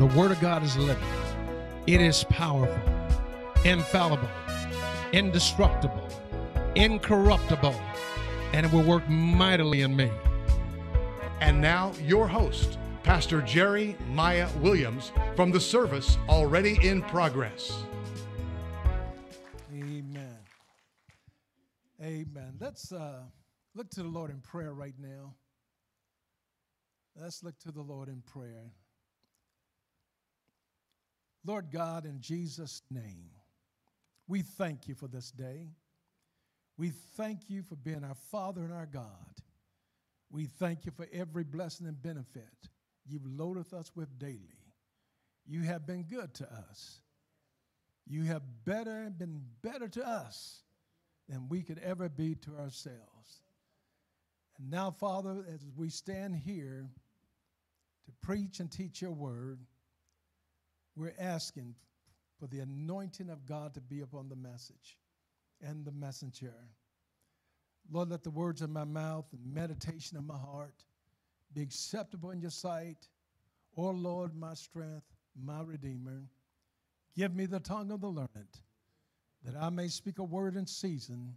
The Word of God is living, it is powerful, infallible, indestructible, incorruptible, and it will work mightily in me. And now, your host, Pastor Jerry Miah Williams, from the service already in progress. Amen. Amen. Let's uh, look to the Lord in prayer right now. Let's look to the Lord in prayer. Lord God, in Jesus' name, we thank you for this day. We thank you for being our Father and our God. We thank you for every blessing and benefit you've loaded us with daily. You have been good to us. You have better been better to us than we could ever be to ourselves. And now, Father, as we stand here to preach and teach your word, we're asking for the anointing of God to be upon the message and the messenger. Lord, let the words of my mouth and meditation of my heart be acceptable in your sight. O oh Lord, my strength, my redeemer. Give me the tongue of the learned, that I may speak a word in season,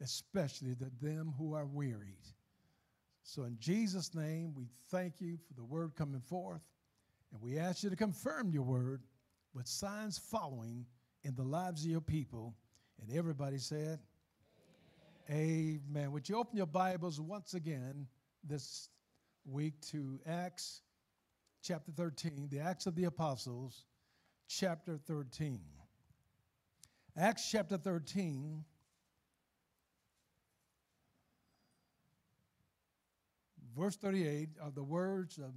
especially to them who are wearied. So, in Jesus' name, we thank you for the word coming forth. And we ask you to confirm your word with signs following in the lives of your people. And everybody said, Amen. Amen. Would you open your Bibles once again this week to Acts chapter 13, the Acts of the Apostles, chapter 13. Acts chapter 13. Verse 38 are the words of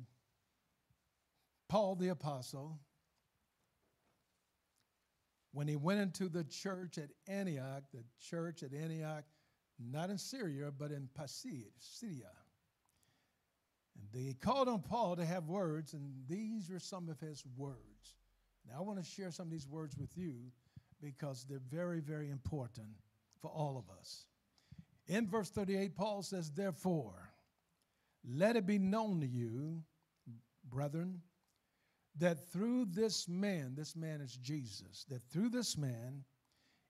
Paul the Apostle, when he went into the church at Antioch, the church at Antioch, not in Syria, but in Pisidia. And they called on Paul to have words, and these are some of his words. Now, I want to share some of these words with you because they're very, very important for all of us. In verse 38, Paul says, Therefore, let it be known to you, brethren, that through this man, this man is Jesus, that through this man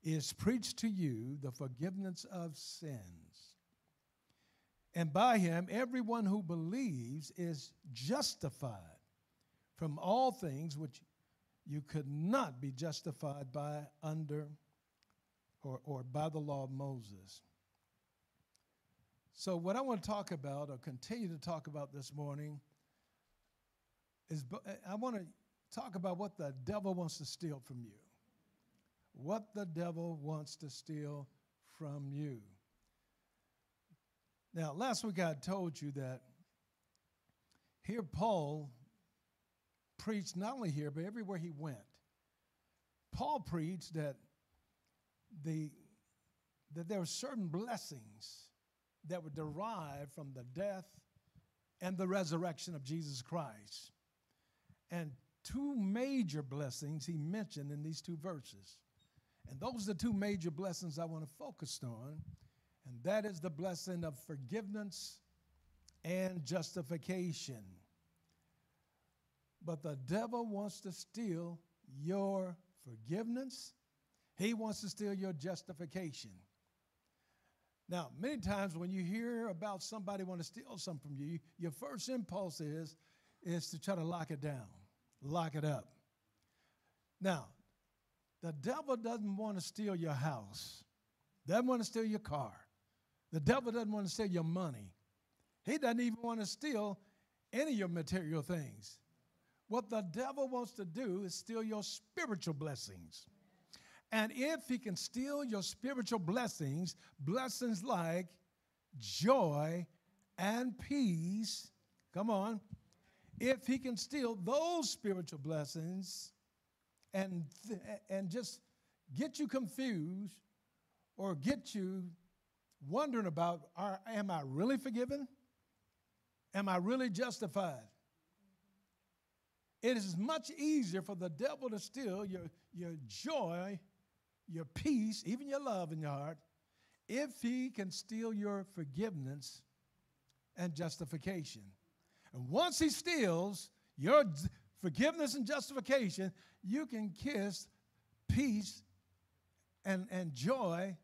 is preached to you the forgiveness of sins. And by him, everyone who believes is justified from all things which you could not be justified by under or, or by the law of Moses. So, what I want to talk about, or continue to talk about this morning, is eh, I want to talk about what the devil wants to steal from you. What the devil wants to steal from you. Now, last week I told you that here Paul preached not only here, but everywhere he went. Paul preached that the that there were certain blessings that were derived from the death and the resurrection of Jesus Christ. And two major blessings he mentioned in these two verses. And those are the two major blessings I want to focus on. And that is the blessing of forgiveness and justification. But the devil wants to steal your forgiveness, he wants to steal your justification. Now, many times when you hear about somebody want to steal something from you, your first impulse is, is to try to lock it down lock it up. Now, the devil doesn't want to steal your house, doesn't want to steal your car. The devil doesn't want to steal your money. He doesn't even want to steal any of your material things. What the devil wants to do is steal your spiritual blessings. And if he can steal your spiritual blessings, blessings like joy and peace, come on, if he can steal those spiritual blessings and, and just get you confused or get you wondering about are, am I really forgiven? Am I really justified? It is much easier for the devil to steal your, your joy, your peace, even your love in your heart, if he can steal your forgiveness and justification. And once he steals your forgiveness and justification, you can kiss peace and, and joy,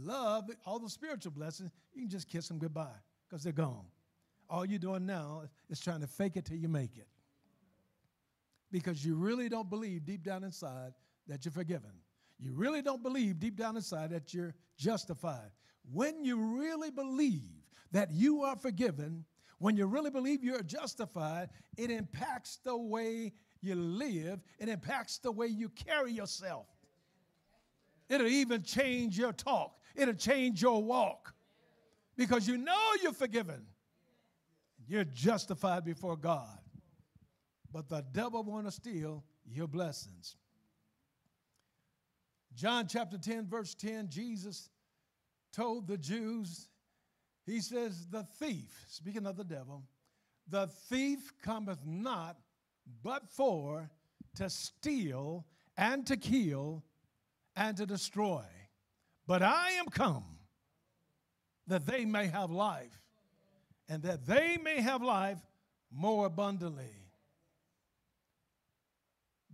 love, all the spiritual blessings. You can just kiss them goodbye because they're gone. All you're doing now is trying to fake it till you make it. Because you really don't believe deep down inside that you're forgiven. You really don't believe deep down inside that you're justified. When you really believe that you are forgiven, when you really believe you're justified, it impacts the way you live, it impacts the way you carry yourself. It'll even change your talk, it'll change your walk because you know you're forgiven. You're justified before God. But the devil want to steal your blessings. John chapter 10, verse 10, Jesus told the Jews, he says, The thief, speaking of the devil, the thief cometh not but for to steal and to kill and to destroy. But I am come that they may have life and that they may have life more abundantly.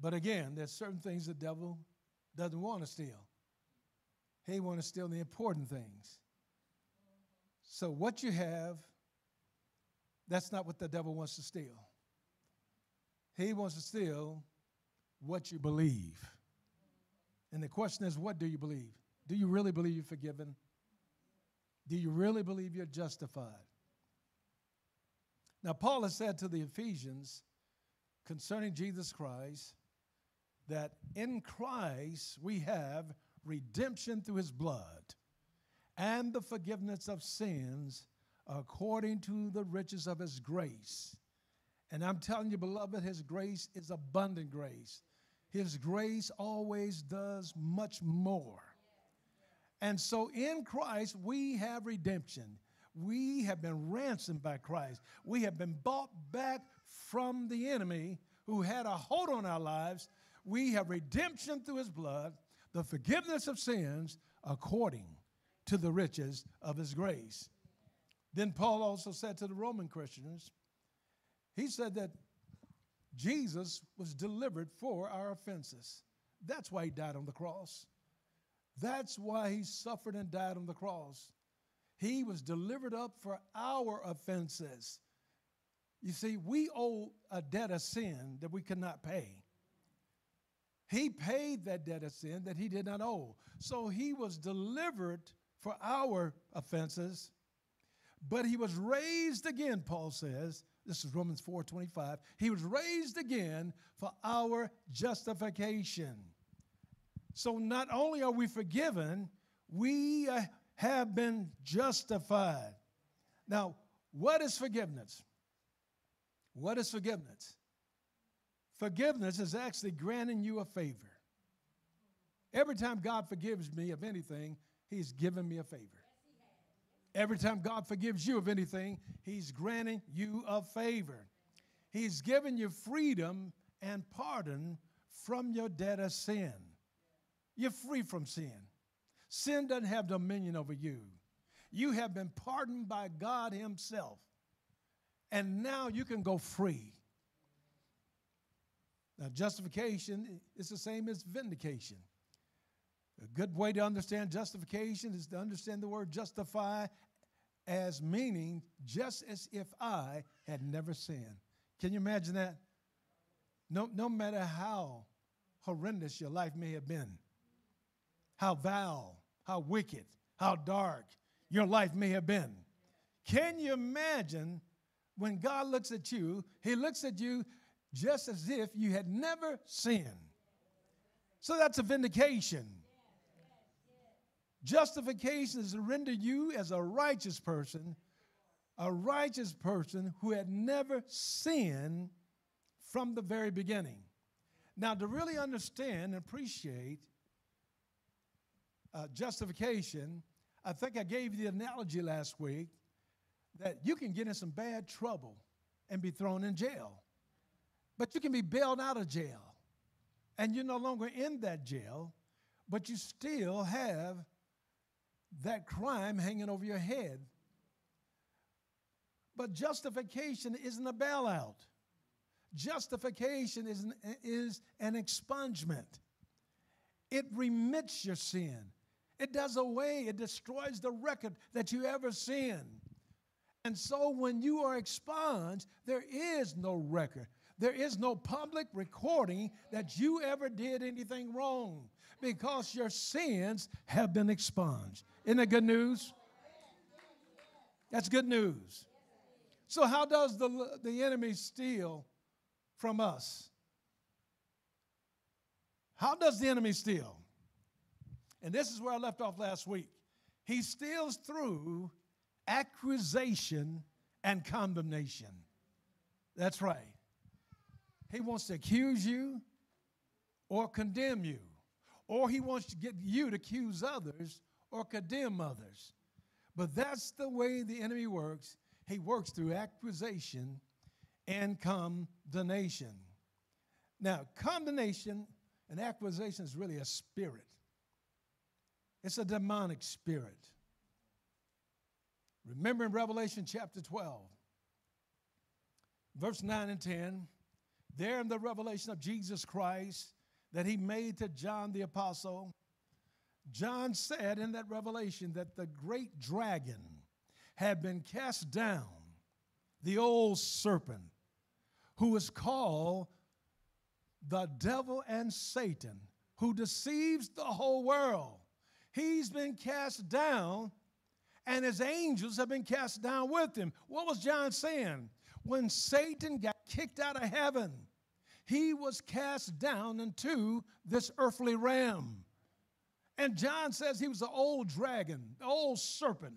But again, there's certain things the devil doesn't want to steal. He wants to steal the important things. So what you have, that's not what the devil wants to steal. He wants to steal what you believe. And the question is, what do you believe? Do you really believe you're forgiven? Do you really believe you're justified? Now, Paul has said to the Ephesians concerning Jesus Christ that in Christ we have redemption through his blood and the forgiveness of sins according to the riches of his grace. And I'm telling you, beloved, his grace is abundant grace. His grace always does much more. And so in Christ, we have redemption. We have been ransomed by Christ. We have been bought back from the enemy who had a hold on our lives. We have redemption through his blood, the forgiveness of sins according to the riches of his grace. Then Paul also said to the Roman Christians, he said that Jesus was delivered for our offenses. That's why he died on the cross. That's why he suffered and died on the cross. He was delivered up for our offenses. You see, we owe a debt of sin that we could not pay. He paid that debt of sin that he did not owe. So he was delivered for our offenses, but he was raised again, Paul says. This is Romans 4 25. He was raised again for our justification. So not only are we forgiven, we uh, have been justified. Now, what is forgiveness? What is forgiveness? Forgiveness is actually granting you a favor. Every time God forgives me of anything, He's given me a favor. Every time God forgives you of anything, He's granting you a favor. He's given you freedom and pardon from your debt of sin. You're free from sin. Sin doesn't have dominion over you. You have been pardoned by God Himself. And now you can go free. Now, justification is the same as vindication. A good way to understand justification is to understand the word justify as meaning just as if I had never sinned. Can you imagine that? No, no matter how horrendous your life may have been, how vile, how wicked, how dark your life may have been. Can you imagine when God looks at you, He looks at you just as if you had never sinned? So that's a vindication. Justification is to render you as a righteous person, a righteous person who had never sinned from the very beginning. Now, to really understand and appreciate uh, justification, I think I gave you the analogy last week that you can get in some bad trouble and be thrown in jail. But you can be bailed out of jail and you're no longer in that jail, but you still have that crime hanging over your head. But justification isn't a bailout. Justification is an, is an expungement. It remits your sin. It does away, it destroys the record that you ever sinned. And so when you are expunged, there is no record. There is no public recording that you ever did anything wrong because your sins have been expunged. Isn't that good news? That's good news. So, how does the, the enemy steal from us? How does the enemy steal? And this is where I left off last week. He steals through accusation and condemnation. That's right. He wants to accuse you or condemn you, or he wants to get you to accuse others or condemn others. But that's the way the enemy works. He works through accusation and condemnation. Now, condemnation and accusation is really a spirit, it's a demonic spirit. Remember in Revelation chapter 12, verse 9 and 10, there in the revelation of Jesus Christ that he made to John the apostle, John said in that revelation that the great dragon had been cast down, the old serpent, who is called the devil and Satan, who deceives the whole world. He's been cast down and his angels have been cast down with him. What was John saying? When Satan got kicked out of heaven, he was cast down into this earthly realm. And John says he was the old dragon, the old serpent,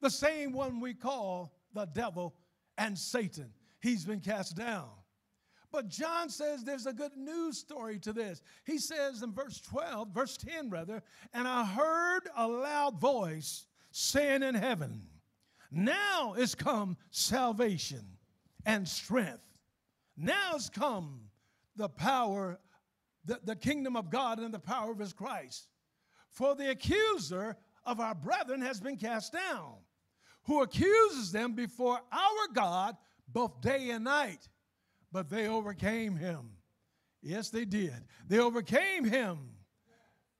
the same one we call the devil and Satan. He's been cast down. But John says there's a good news story to this. He says in verse 12, verse 10 rather, and I heard a loud voice saying in heaven, Now is come salvation and strength. Now is come the power, the, the kingdom of God and the power of his Christ. For the accuser of our brethren has been cast down, who accuses them before our God both day and night. But they overcame him. Yes, they did. They overcame him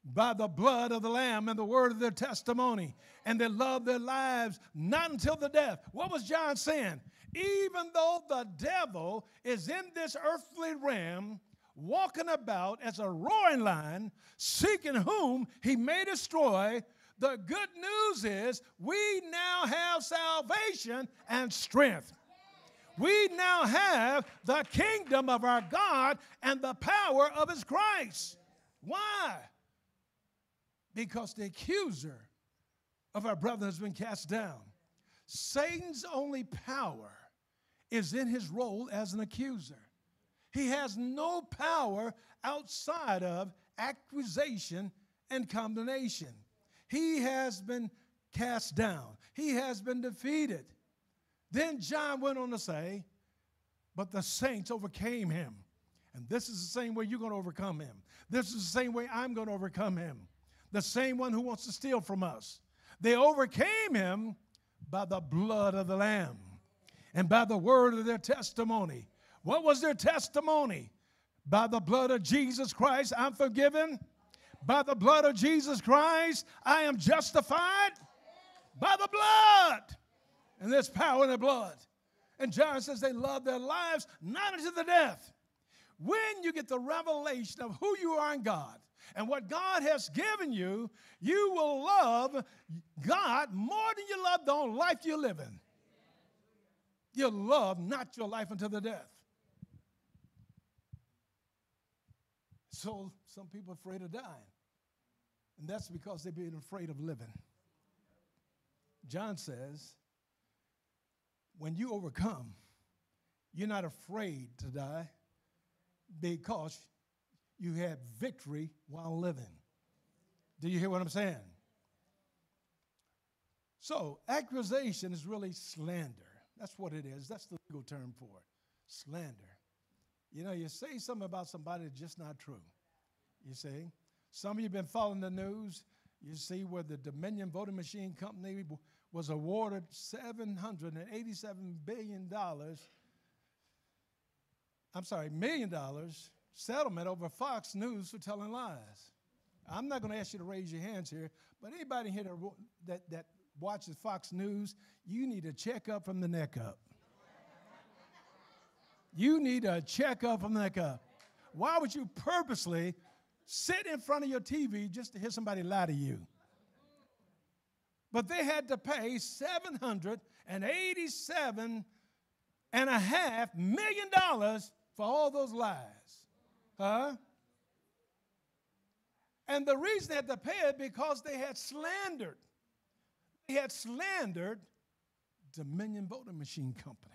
by the blood of the Lamb and the word of their testimony, and they loved their lives not until the death. What was John saying? Even though the devil is in this earthly realm, walking about as a roaring lion, seeking whom he may destroy, the good news is we now have salvation and strength. We now have the kingdom of our God and the power of his Christ. Why? because the accuser of our brother has been cast down. Satan's only power is in his role as an accuser. He has no power outside of accusation and condemnation. He has been cast down, he has been defeated. Then John went on to say, But the saints overcame him. And this is the same way you're going to overcome him. This is the same way I'm going to overcome him the same one who wants to steal from us. They overcame him by the blood of the Lamb and by the word of their testimony. What was their testimony? By the blood of Jesus Christ, I'm forgiven. By the blood of Jesus Christ, I am justified. By the blood. And there's power in the blood. And John says they love their lives not unto the death. When you get the revelation of who you are in God, and what God has given you, you will love God more than you love the life you're living. You love not your life until the death. So some people are afraid of dying. And that's because they've been afraid of living. John says, when you overcome, you're not afraid to die because you had victory while living. Do you hear what I'm saying? So, accusation is really slander. That's what it is. That's the legal term for it slander. You know, you say something about somebody that's just not true. You see? Some of you have been following the news. You see where the Dominion Voting Machine Company was awarded $787 billion I'm sorry, million dollars settlement over Fox News for telling lies. I'm not going to ask you to raise your hands here, but anybody here that, that watches Fox News, you need a checkup from the neck up. You need a checkup from the neck up. Why would you purposely sit in front of your TV just to hear somebody lie to you? But they had to pay 787 and a half million dollars for all those lies. Huh? And the reason they had to pay it because they had slandered. They had slandered Dominion Voting Machine Company.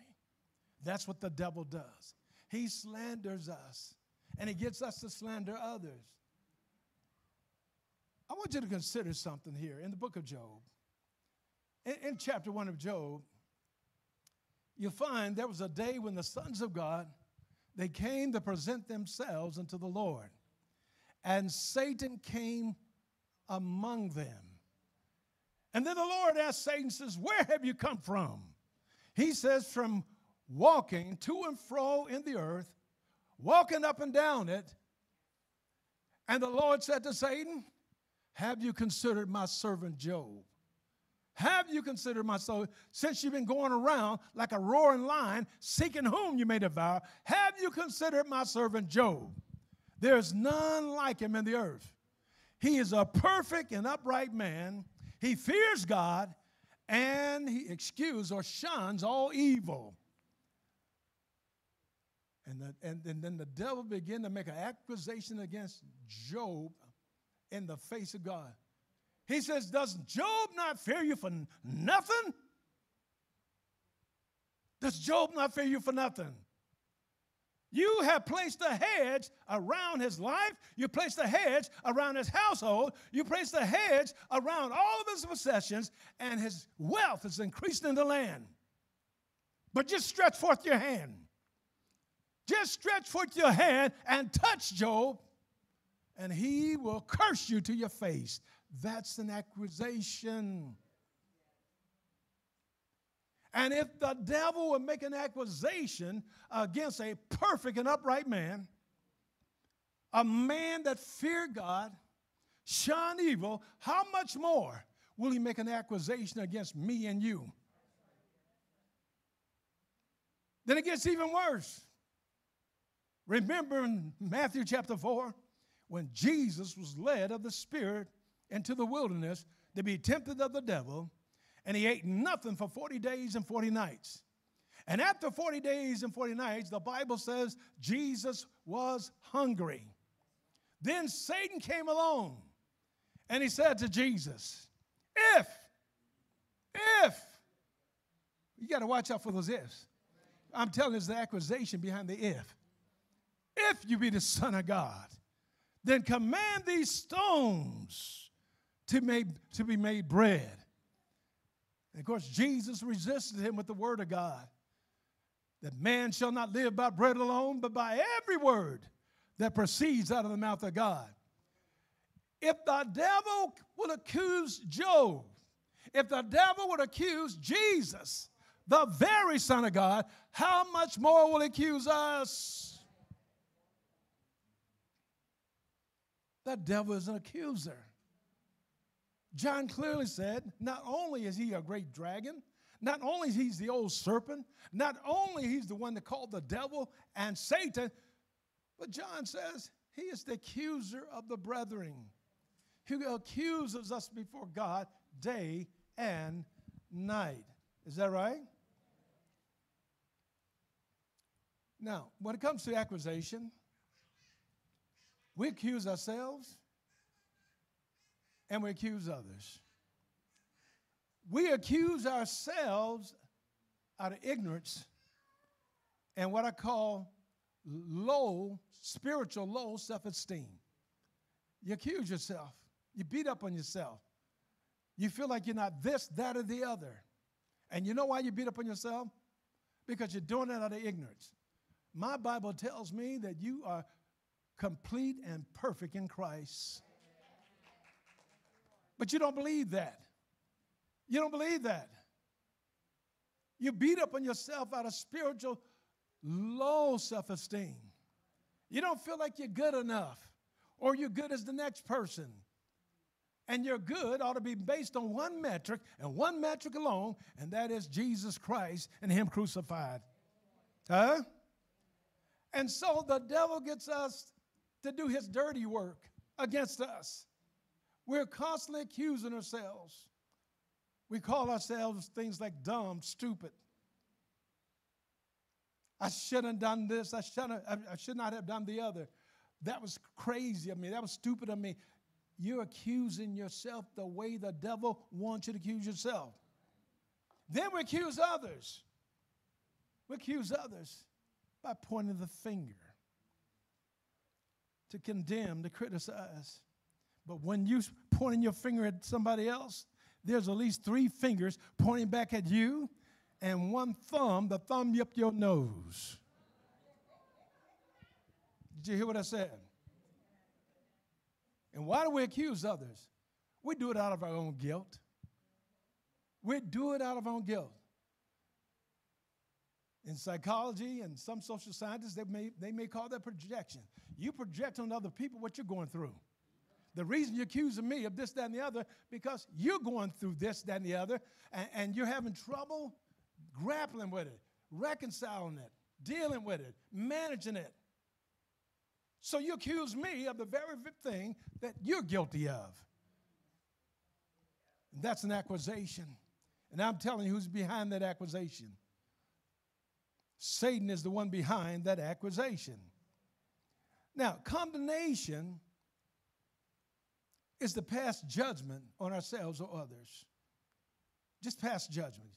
That's what the devil does. He slanders us, and he gets us to slander others. I want you to consider something here in the book of Job. In, in chapter 1 of Job, you'll find there was a day when the sons of God they came to present themselves unto the Lord. And Satan came among them. And then the Lord asked Satan, says, Where have you come from? He says, From walking to and fro in the earth, walking up and down it. And the Lord said to Satan, Have you considered my servant Job? Have you considered my soul? Since you've been going around like a roaring lion, seeking whom you may devour, have you considered my servant Job? There's none like him in the earth. He is a perfect and upright man. He fears God and he excuses or shuns all evil. And, the, and, and then the devil began to make an accusation against Job in the face of God. He says, Does Job not fear you for nothing? Does Job not fear you for nothing? You have placed a hedge around his life. You placed a hedge around his household. You placed a hedge around all of his possessions, and his wealth is increased in the land. But just stretch forth your hand. Just stretch forth your hand and touch Job, and he will curse you to your face. That's an accusation. And if the devil would make an accusation against a perfect and upright man, a man that feared God, shunned evil, how much more will he make an accusation against me and you? Then it gets even worse. Remember in Matthew chapter 4, when Jesus was led of the Spirit into the wilderness to be tempted of the devil, and he ate nothing for 40 days and 40 nights. And after 40 days and 40 nights, the Bible says Jesus was hungry. Then Satan came along and he said to Jesus, If, if, you got to watch out for those ifs. I'm telling you, there's the accusation behind the if. If you be the Son of God, then command these stones to, to be made bread. And of course, Jesus resisted him with the word of God that man shall not live by bread alone, but by every word that proceeds out of the mouth of God. If the devil would accuse Job, if the devil would accuse Jesus, the very Son of God, how much more will he accuse us? The devil is an accuser. John clearly said, not only is he a great dragon, not only is he the old serpent, not only he's the one that called the devil and Satan, but John says he is the accuser of the brethren. He accuses us before God day and night. Is that right? Now, when it comes to accusation, we accuse ourselves and we accuse others. We accuse ourselves out of ignorance and what I call low, spiritual low self esteem. You accuse yourself, you beat up on yourself. You feel like you're not this, that, or the other. And you know why you beat up on yourself? Because you're doing it out of ignorance. My Bible tells me that you are complete and perfect in Christ. But you don't believe that. You don't believe that. You beat up on yourself out of spiritual low self esteem. You don't feel like you're good enough or you're good as the next person. And your good ought to be based on one metric and one metric alone, and that is Jesus Christ and Him crucified. Huh? And so the devil gets us to do his dirty work against us. We're constantly accusing ourselves. We call ourselves things like dumb, stupid. I shouldn't have done this. I, shouldn't, I should not have done the other. That was crazy of me. That was stupid of me. You're accusing yourself the way the devil wants you to accuse yourself. Then we accuse others. We accuse others by pointing the finger to condemn, to criticize. But when you're pointing your finger at somebody else, there's at least three fingers pointing back at you and one thumb, the thumb up your nose. Did you hear what I said? And why do we accuse others? We do it out of our own guilt. We do it out of our own guilt. In psychology and some social scientists, they may, they may call that projection. You project on other people what you're going through. The reason you're accusing me of this, that, and the other, because you're going through this, that, and the other, and, and you're having trouble grappling with it, reconciling it, dealing with it, managing it. So you accuse me of the very thing that you're guilty of. And that's an accusation. And I'm telling you who's behind that accusation. Satan is the one behind that accusation. Now, condemnation is the past judgment on ourselves or others. Just pass judgment.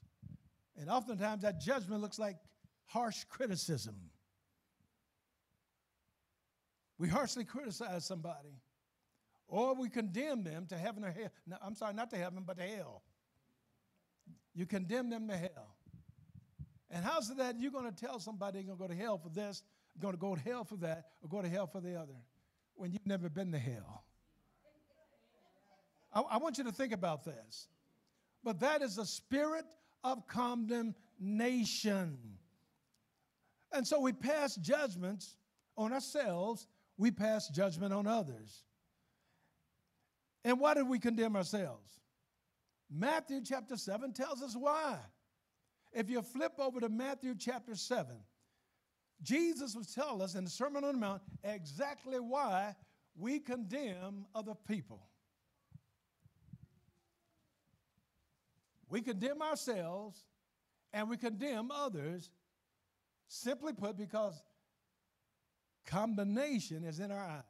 And oftentimes that judgment looks like harsh criticism. We harshly criticize somebody, or we condemn them to heaven or hell. No, I'm sorry, not to heaven, but to hell. You condemn them to hell. And how's it that you're going to tell somebody they're going to go to hell for this, going to go to hell for that, or go to hell for the other, when you've never been to hell? I, I want you to think about this. But that is a spirit of condemnation. And so we pass judgments on ourselves, we pass judgment on others. And why did we condemn ourselves? Matthew chapter 7 tells us why. If you flip over to Matthew chapter 7, Jesus was telling us in the Sermon on the Mount exactly why we condemn other people. We condemn ourselves and we condemn others, simply put, because condemnation is in our eyes.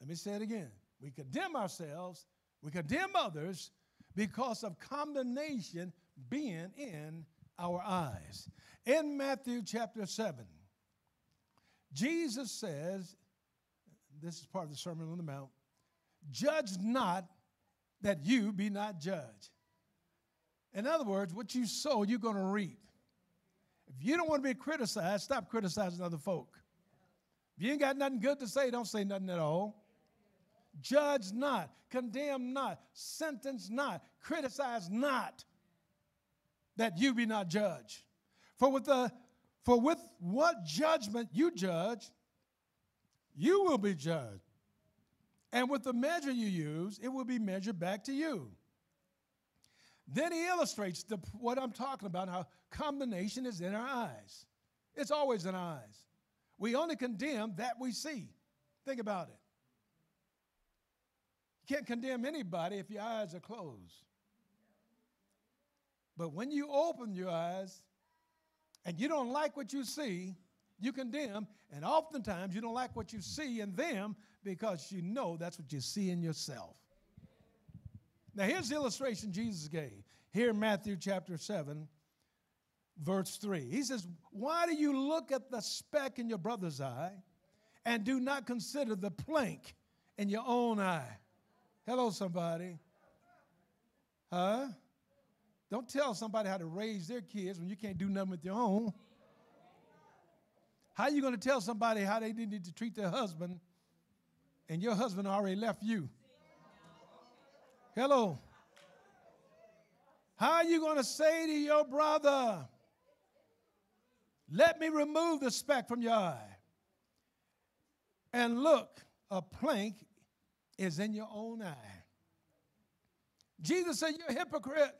Let me say it again. We condemn ourselves, we condemn others because of condemnation being in our eyes. In Matthew chapter 7, Jesus says, this is part of the Sermon on the Mount, judge not that you be not judged. In other words, what you sow, you're going to reap. If you don't want to be criticized, stop criticizing other folk. If you ain't got nothing good to say, don't say nothing at all. Judge not, condemn not, sentence not, criticize not, that you be not judged. For with the for with what judgment you judge, you will be judged. And with the measure you use, it will be measured back to you. Then he illustrates the, what I'm talking about how condemnation is in our eyes. It's always in our eyes. We only condemn that we see. Think about it. You can't condemn anybody if your eyes are closed. But when you open your eyes and you don't like what you see, you condemn. And oftentimes you don't like what you see in them because you know that's what you see in yourself. Now, here's the illustration Jesus gave. Here in Matthew chapter 7, verse 3. He says, Why do you look at the speck in your brother's eye and do not consider the plank in your own eye? Hello, somebody. Huh? Don't tell somebody how to raise their kids when you can't do nothing with your own. How are you going to tell somebody how they need to treat their husband and your husband already left you? Hello. How are you going to say to your brother, Let me remove the speck from your eye. And look, a plank is in your own eye. Jesus said, You're a hypocrite.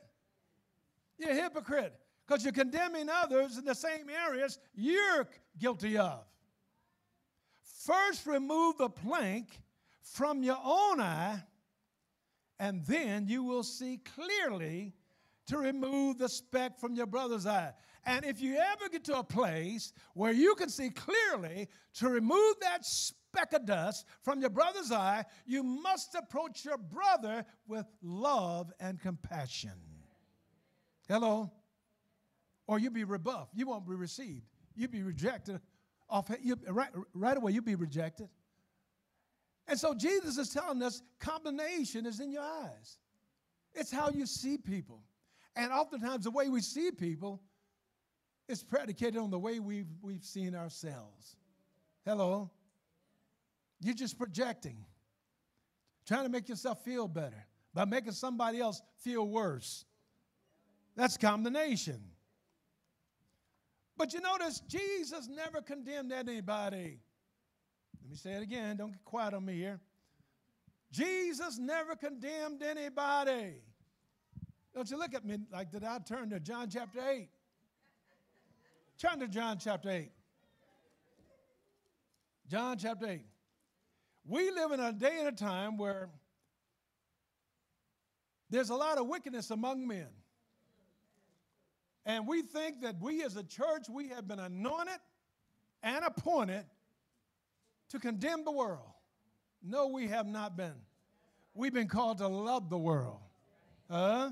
You're a hypocrite because you're condemning others in the same areas you're guilty of. First, remove the plank from your own eye, and then you will see clearly to remove the speck from your brother's eye. And if you ever get to a place where you can see clearly to remove that speck of dust from your brother's eye, you must approach your brother with love and compassion. Hello? Or you'll be rebuffed. You won't be received. You'll be rejected. Off, you, right, right away, you'll be rejected. And so Jesus is telling us combination is in your eyes. It's how you see people. And oftentimes, the way we see people is predicated on the way we've, we've seen ourselves. Hello? You're just projecting, trying to make yourself feel better by making somebody else feel worse. That's condemnation. But you notice, Jesus never condemned anybody. Let me say it again. Don't get quiet on me here. Jesus never condemned anybody. Don't you look at me like did I turn to John chapter 8? Turn to John chapter 8. John chapter 8. We live in a day and a time where there's a lot of wickedness among men. And we think that we as a church, we have been anointed and appointed to condemn the world. No, we have not been. We've been called to love the world. Huh?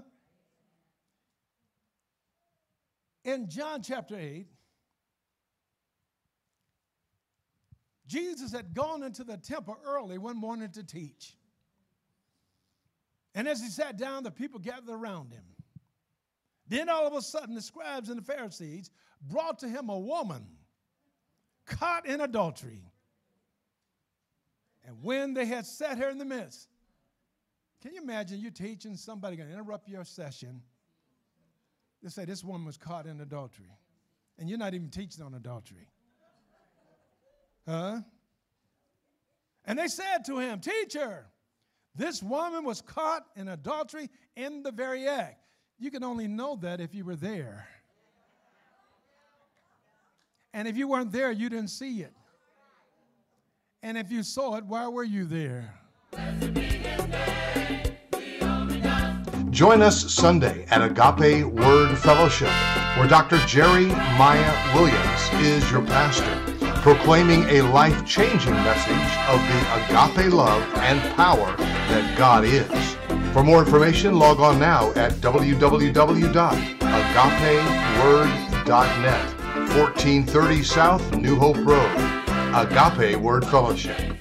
In John chapter 8, Jesus had gone into the temple early one morning to teach. And as he sat down, the people gathered around him. Then all of a sudden, the scribes and the Pharisees brought to him a woman caught in adultery. And when they had set her in the midst, can you imagine You're teaching somebody going to interrupt your session? They say this woman was caught in adultery, and you're not even teaching on adultery. Huh? And they said to him, Teacher, this woman was caught in adultery in the very act. You can only know that if you were there. And if you weren't there, you didn't see it. And if you saw it, why were you there? Join us Sunday at Agape Word Fellowship, where Dr. Jerry Miah Williams is your pastor, proclaiming a life changing message of the agape love and power that God is. For more information, log on now at www.agapeword.net, 1430 South New Hope Road. Agape Word Fellowship.